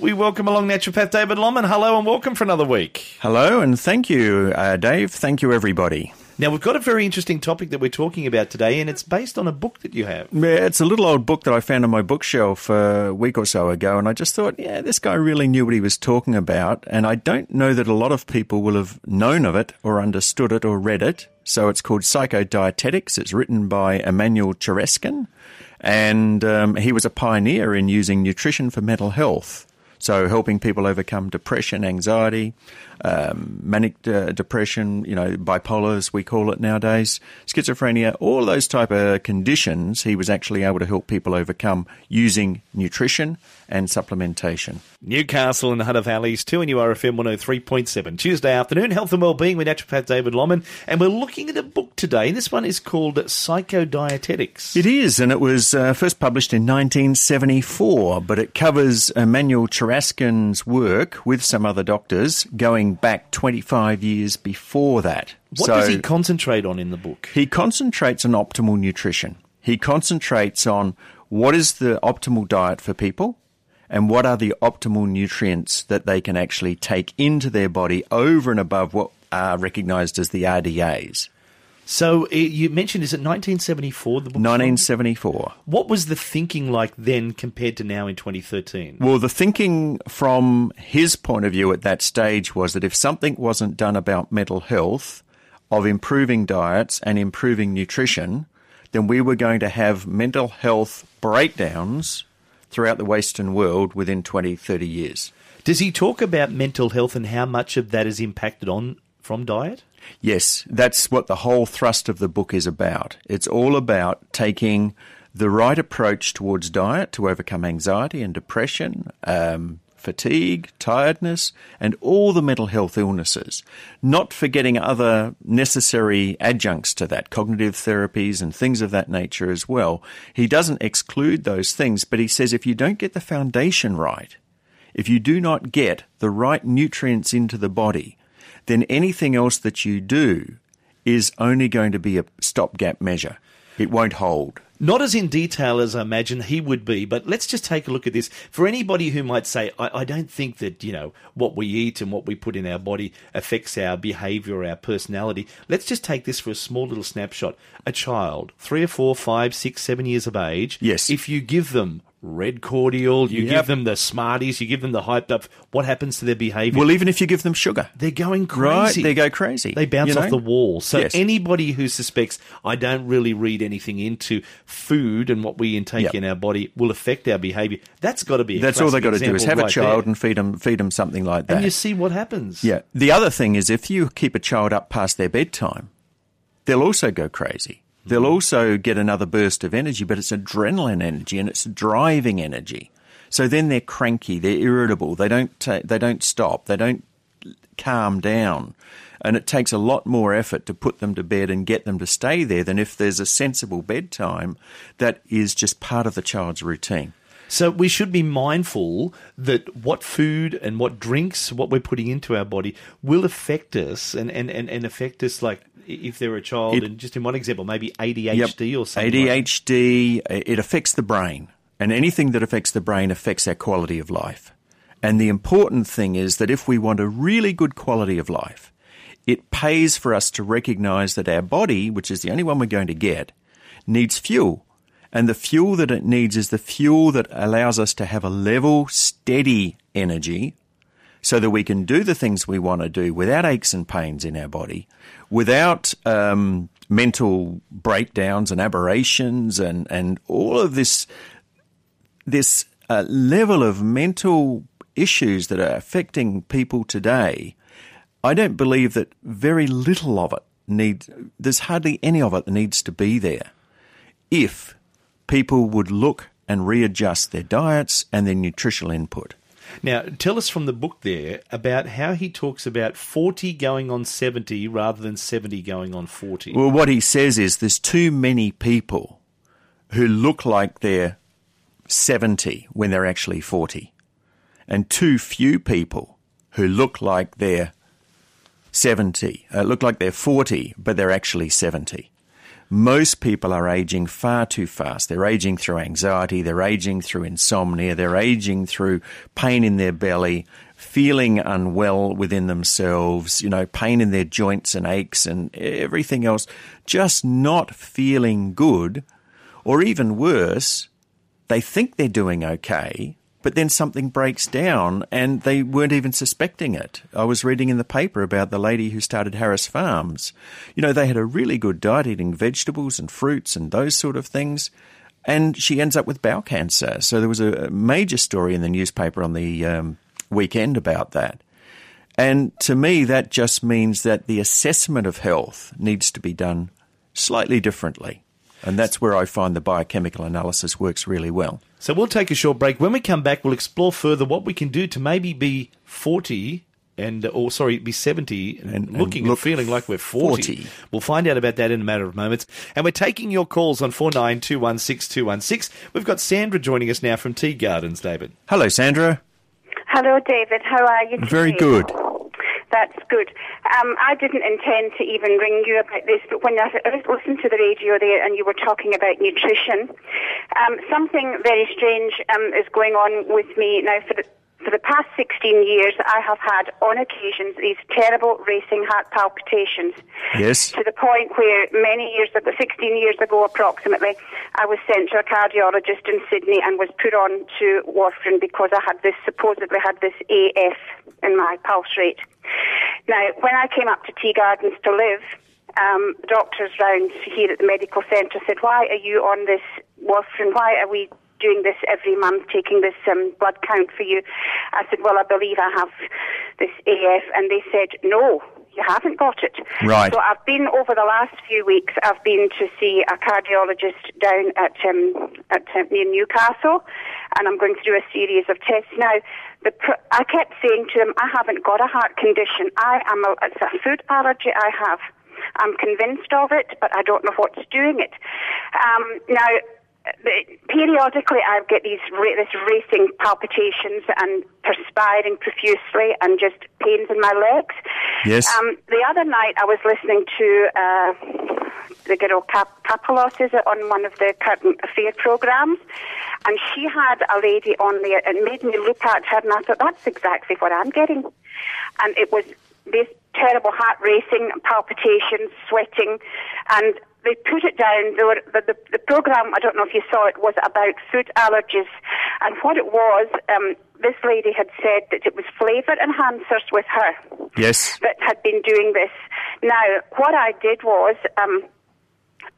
We welcome along naturopath David Longman. Hello and welcome for another week. Hello and thank you, uh, Dave. Thank you, everybody. Now, we've got a very interesting topic that we're talking about today, and it's based on a book that you have. Yeah, it's a little old book that I found on my bookshelf a week or so ago, and I just thought, yeah, this guy really knew what he was talking about. And I don't know that a lot of people will have known of it or understood it or read it. So it's called Psychodietetics. It's written by Emanuel Cheraskin, and um, he was a pioneer in using nutrition for mental health. So helping people overcome depression, anxiety, um, manic uh, depression, you know, bipolar as we call it nowadays, schizophrenia, all those type of conditions, he was actually able to help people overcome using nutrition and supplementation. Newcastle and the Hunter Valleys, 2NURFM 103.7. Tuesday afternoon, health and wellbeing with naturopath David Longman. And we're looking at a book today. This one is called Psychodietetics. It is, and it was uh, first published in 1974, but it covers Emmanuel Cheraskin's work with some other doctors going back 25 years before that. What so does he concentrate on in the book? He concentrates on optimal nutrition. He concentrates on what is the optimal diet for people and what are the optimal nutrients that they can actually take into their body over and above what are recognized as the RDAs. So eh, you mentioned, is it 1974? The book 1974. What was the thinking like then compared to now in 2013? Well, the thinking from his point of view at that stage was that if something wasn't done about mental health, of improving diets and improving nutrition, then we were going to have mental health breakdowns throughout the Western world within 20, 30 years. Does he talk about mental health and how much of that is impacted on from diet? Yes, that's what the whole thrust of the book is about. It's all about taking the right approach towards diet to overcome anxiety and depression, um, fatigue, tiredness, and all the mental health illnesses, not forgetting other necessary adjuncts to that, cognitive therapies and things of that nature as well. He doesn't exclude those things, but he says if you don't get the foundation right, if you do not get the right nutrients into the body, then anything else that you do is only going to be a stopgap measure. It won't hold. Not as in detail as I imagine he would be, but let's just take a look at this. For anybody who might say, I, I, don't think that, you know, what we eat and what we put in our body affects our behavior or our personality, let's just take this for a small little snapshot. A child, three or four, five, six, seven years of age, yes. if you give them red cordial, you yep. give them the Smarties, you give them the hyped up. What happens to their behaviour? Well, even if you give them sugar, they're going crazy. Right, they go crazy. They bounce you know? off the wall. So yes. anybody who suspects I don't really read anything into food and what we intake yep. in our body will affect our behaviour, that's got to be. that's all they got to do is have right a child there. and feed them feed them something like that, and you see what happens. Yeah. The other thing is if you keep a child up past their bedtime, they'll also go crazy. They'll also get another burst of energy, but it's adrenaline energy and it's driving energy. So then they're cranky, they're irritable, they don't they don't stop, they don't calm down. And it takes a lot more effort to put them to bed and get them to stay there than if there's a sensible bedtime that is just part of the child's routine. So we should be mindful that what food and what drinks, what we're putting into our body will affect us and, and, and, and affect us like if they're a child, it, and just in one example, maybe ADHD yep, or something. ADHD, like it affects the brain, and anything that affects the brain affects our quality of life. And the important thing is that if we want a really good quality of life, it pays for us to recognize that our body, which is the only one we're going to get, needs fuel. And the fuel that it needs is the fuel that allows us to have a level, steady energy so that we can do the things we want to do without aches and pains in our body, without um, mental breakdowns and aberrations and, and all of this this uh, level of mental issues that are affecting people today. I don't believe that very little of it needs. There's hardly any of it that needs to be there. If people would look and readjust their diets and their nutritional input. Now, tell us from the book there about how he talks about 40 going on 70 rather than 70 going on 40. Well, what he says is there's too many people who look like they're 70 when they're actually 40, and too few people who look like they're 70, uh, look like they're 40, but they're actually 70. Most people are aging far too fast. They're aging through anxiety, they're aging through insomnia, they're aging through pain in their belly, feeling unwell within themselves, you know, pain in their joints and aches and everything else, just not feeling good, or even worse, they think they're doing okay, but then something breaks down and they weren't even suspecting it. I was reading in the paper about the lady who started Harris Farms. You know, they had a really good diet eating vegetables and fruits and those sort of things. And she ends up with bowel cancer. So there was a major story in the newspaper on the um, weekend about that. And to me, that just means that the assessment of health needs to be done slightly differently. And that's where I find the biochemical analysis works really well. So we'll take a short break. When we come back, we'll explore further what we can do to maybe be 40 and, or sorry, be 70 and, and looking and, look and feeling like we're 40. 40. We'll find out about that in a matter of moments. And we're taking your calls on 49216216. We've got Sandra joining us now from Tea Gardens, David. Hello, Sandra. Hello, David. How are you today? Very good. That's good. Um, I didn't intend to even ring you about this, but when I listened to the radio there and you were talking about nutrition, um, something very strange um, is going on with me now for the for the past 16 years, I have had, on occasions, these terrible racing heart palpitations. Yes. To the point where many years ago, 16 years ago approximately, I was sent to a cardiologist in Sydney and was put on to warfarin because I had this, supposedly had this AF in my pulse rate. Now, when I came up to Tea Gardens to live, um, doctors round here at the medical centre said, why are you on this warfarin? Why are we doing this every month, taking this um, blood count for you. I said, well, I believe I have this AF. And they said, no, you haven't got it. Right. So I've been over the last few weeks. I've been to see a cardiologist down at um, at uh, near Newcastle, and I'm going through a series of tests now. The pr- I kept saying to them, I haven't got a heart condition. I am a, it's a food allergy I have. I'm convinced of it, but I don't know what's doing it. Um, now periodically I get these this racing palpitations and perspiring profusely and just pains in my legs. Yes. Um, the other night I was listening to uh, the girl Cap- Kapalos is it on one of the current affair programs, and she had a lady on there and made me look at her and I thought that's exactly what I'm getting, and it was this terrible heart racing, palpitations, sweating, and they put it down. Were, the, the, the, program, I don't know if you saw it, was about food allergies. And what it was, um, this lady had said that it was flavour enhancers with her. Yes. That had been doing this. Now, what I did was, um,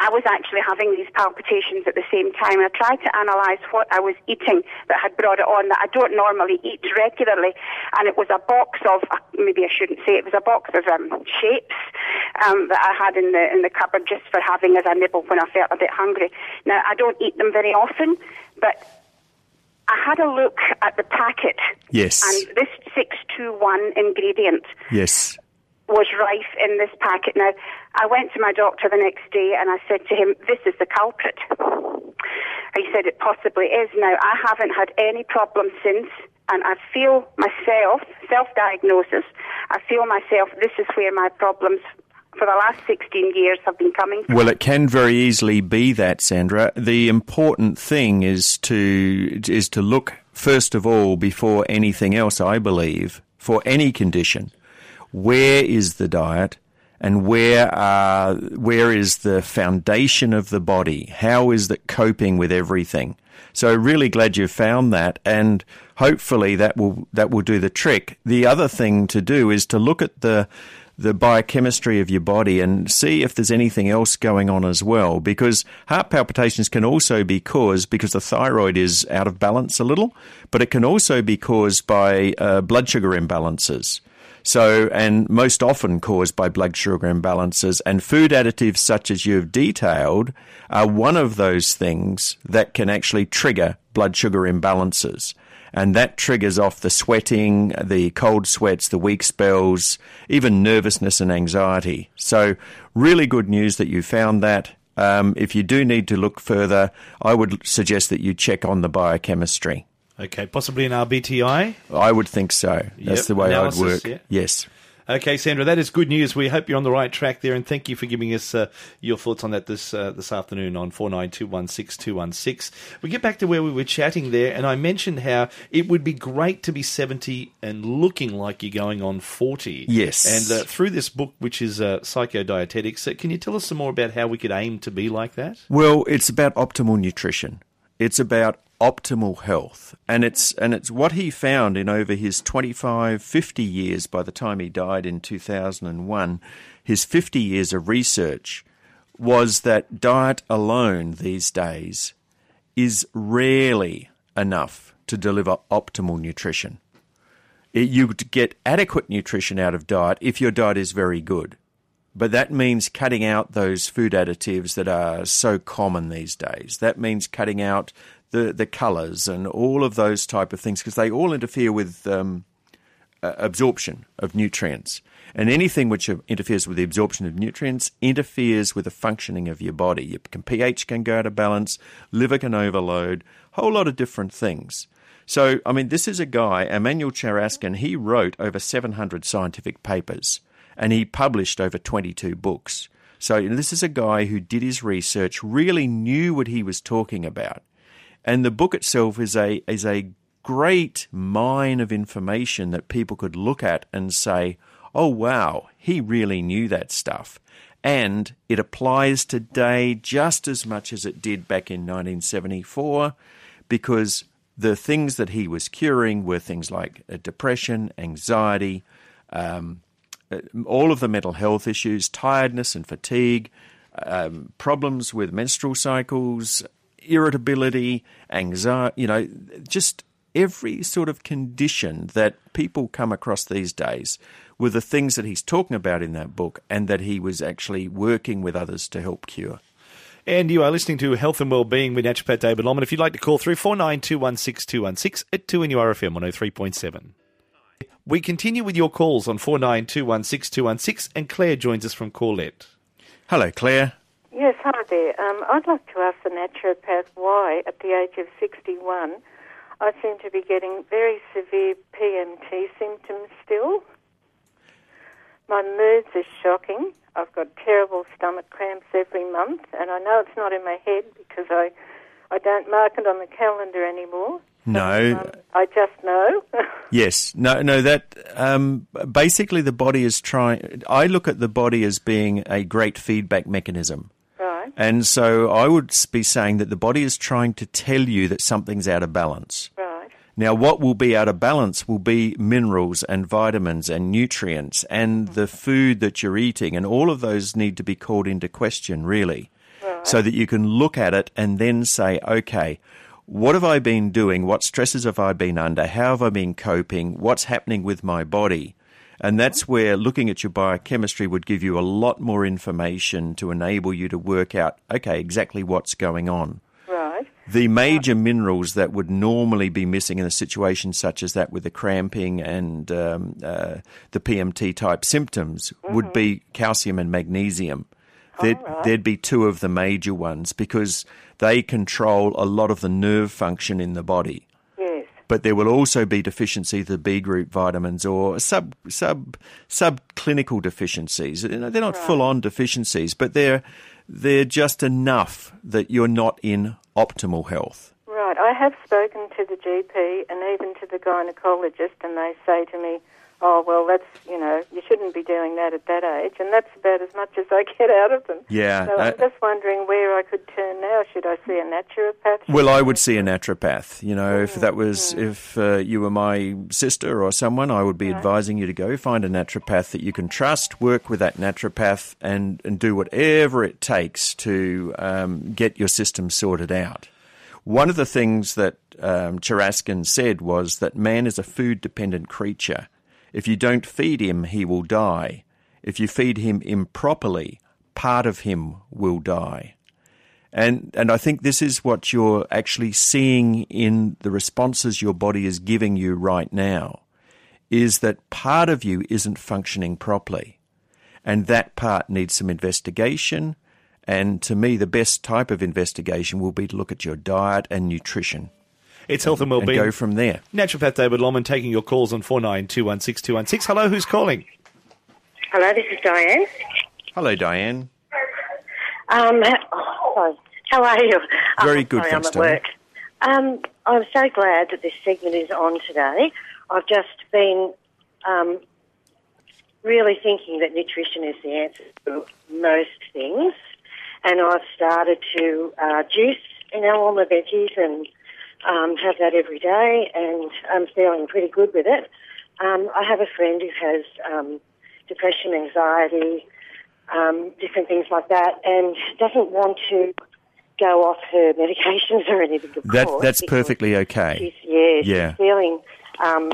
I was actually having these palpitations at the same time. I tried to analyse what I was eating that had brought it on that I don't normally eat regularly. And it was a box of, uh, maybe I shouldn't say, it was a box of um, shapes um, that I had in the, in the cupboard just for having as a nibble when I felt a bit hungry. Now, I don't eat them very often, but I had a look at the packet. Yes. And this 621 ingredient. Yes was rife in this packet. Now, I went to my doctor the next day and I said to him, This is the culprit. He said, It possibly is. Now, I haven't had any problems since, and I feel myself, self diagnosis, I feel myself, this is where my problems for the last 16 years have been coming from. Well, it can very easily be that, Sandra. The important thing is to is to look first of all before anything else, I believe, for any condition where is the diet and where are, where is the foundation of the body? How is it coping with everything? So really glad you found that and hopefully that will that will do the trick. The other thing to do is to look at the the biochemistry of your body and see if there's anything else going on as well. Because heart palpitations can also be caused because the thyroid is out of balance a little, but it can also be caused by uh, blood sugar imbalances. So, and most often caused by blood sugar imbalances. And food additives, such as you've detailed, are one of those things that can actually trigger blood sugar imbalances. And that triggers off the sweating, the cold sweats, the weak spells, even nervousness and anxiety. So, really good news that you found that. Um, if you do need to look further, I would suggest that you check on the biochemistry. Okay, possibly an RBTI? I would think so. That's yep. the way Analysis, I'd work. Yeah. Yes. Okay, Sandra, that is good news. We hope you're on the right track there, and thank you for giving us uh, your thoughts on that this uh, this afternoon on four nine two one six two one six. We get back to where we were chatting there, and I mentioned how it would be great to be seventy and looking like you're going on forty. Yes. and uh, through this book, which is uh, Psychodietetics, uh, can you tell us some more about how we could aim to be like that? Well, it's about optimal nutrition. It's about optimal health. And it's and it's what he found in over his 25, 50 years by the time he died in 2001, his 50 years of research was that diet alone these days is rarely enough to deliver optimal nutrition. It, you get adequate nutrition out of diet if your diet is very good. But that means cutting out those food additives that are so common these days. That means cutting out the, the colours and all of those type of things because they all interfere with um, uh, absorption of nutrients. And anything which interferes with the absorption of nutrients interferes with the functioning of your body. Your pH can go out of balance, liver can overload, whole lot of different things. So, I mean, this is a guy, Emanuel Cheraskin, he wrote over 700 scientific papers and he published over 22 books. So, you know, this is a guy who did his research, really knew what he was talking about. And the book itself is a, is a great mine of information that people could look at and say, oh, wow, he really knew that stuff. And it applies today just as much as it did back in 1974 because the things that he was curing were things like uh, depression, anxiety, um, uh, all of the mental health issues, tiredness and fatigue, um, problems with menstrual cycles, irritability, anxiety, you know, just every sort of condition that people come across these days were the things that he's talking about in that book and that he was actually working with others to help cure. And you are listening to Health and Wellbeing with naturopath David Longman. If you'd like to call through, 49216216 at 2NURFM 103.7. We continue with your calls on 49216216 and Claire joins us from Corlette. Hello, Claire. Yes, hi there. Um, I'd like to ask the naturopath why, at the age of 61, I seem to be getting very severe PMT symptoms still. My moods are shocking. I've got terrible stomach cramps every month, and I know it's not in my head because I, I don't mark it on the calendar anymore. No. Um, I just know. yes. No, no, that um, basically the body is trying. I look at the body as being a great feedback mechanism. And so I would be saying that the body is trying to tell you that something's out of balance. right, Now, what will be out of balance will be minerals and vitamins and nutrients and mm-hmm. the food that you're eating, and all of those need to be called into question, really, right. so that you can look at it and then say, okay, what have I been doing? What stresses have I been under? How have I been coping? What's happening with my body? And that's where looking at your biochemistry would give you a lot more information to enable you to work out, okay, exactly what's going on. right, The major minerals that would normally be missing in a situation such as that with the cramping and um, uh, the PMT type symptoms would be calcium and magnesium. There'd, there'd be two of the major ones because they control a lot of the nerve function in the body. But there will also be deficiencies of the B group vitamins or sub sub subclinical deficiencies. You know, they're not full on deficiencies, but they're they're just enough that you're not in optimal health. right. I have spoken to the GP and even to the gynecologist, and they say to me, "Oh, well, that's you know, you shouldn't be doing that at that age," and that's about as much as I get out of them. Yeah, So uh, I'm just wondering where I could turn now. Should I see a naturopath? Should Well, I would see a naturopath. You know, if that was if uh, you were my sister or someone, I would be advising you to go find a naturopath that you can trust. Work with that naturopath and and do whatever it takes to um, get your system sorted out. One of the things that um, Cheraskin said was that man is a food dependent creature. If you don't feed him, he will die. If you feed him improperly, part of him will die. And and I think this is what you're actually seeing in the responses your body is giving you right now is that part of you isn't functioning properly. And that part needs some investigation. And to me, the best type of investigation will be to look at your diet and nutrition It's Health and and Wellbeing. go from there. Naturopath David Longman taking your calls on 49216216. Hello, who's calling? Hello, this is Diane. Hello, Diane. Um, oh. How are you? Very Um, good, sorry, thanks, I'm at work. Um, I'm so glad that this segment is on today. I've just been um, really thinking that nutrition is the answer to most things, and I've started to uh, juice, you know, all my veggies and um, have that every day, and I'm feeling pretty good with it. Um, I have a friend who has um, depression, anxiety, um, different things like that, and doesn't want to go off her medications or anything. Of That course, that's perfectly okay. She's, yeah, Yeah. she's feeling um,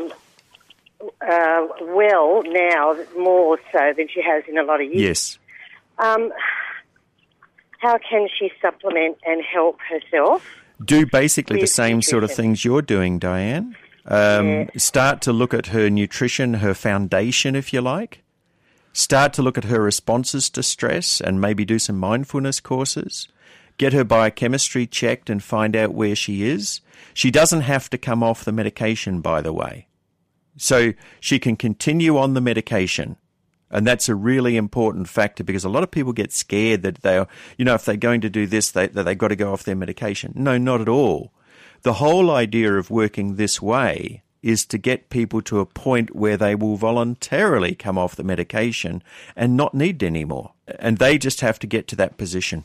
uh, well now, more so than she has in a lot of years. Yes. Um, how can she supplement and help herself? Do basically the same sort of things you're doing, Diane. Um, Yeah. Start to look at her nutrition, her foundation, if you like. Start to look at her responses to stress and maybe do some mindfulness courses. Get her biochemistry checked and find out where she is. She doesn't have to come off the medication, by the way. So she can continue on the medication. And that's a really important factor because a lot of people get scared that they are, you know, if they're going to do this, they, that they've got to go off their medication. No, not at all. The whole idea of working this way is to get people to a point where they will voluntarily come off the medication and not need any more. And they just have to get to that position.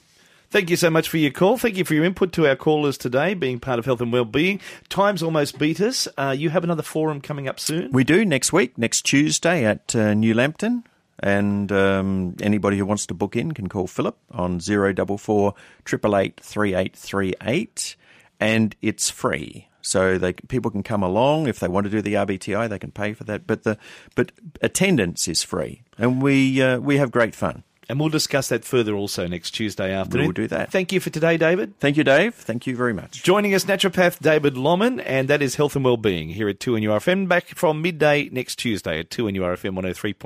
Thank you so much for your call. Thank you for your input to our callers today, being part of Health and Wellbeing. Time's almost beat us. Uh, you have another forum coming up soon. We do next week, next Tuesday at uh, New Lambton. And um, anybody who wants to book in can call Philip on 044 888 And it's free. So they, people can come along. If they want to do the RBTI, they can pay for that. But, the, but attendance is free. And we, uh, we have great fun. And we'll discuss that further also next Tuesday afternoon. We will do that. Thank you for today, David. Thank you, Dave. Thank you very much. Joining us, naturopath David Longman, and that is Health and Wellbeing here at 2NURFM. Back from midday next Tuesday at 2NURFM 103.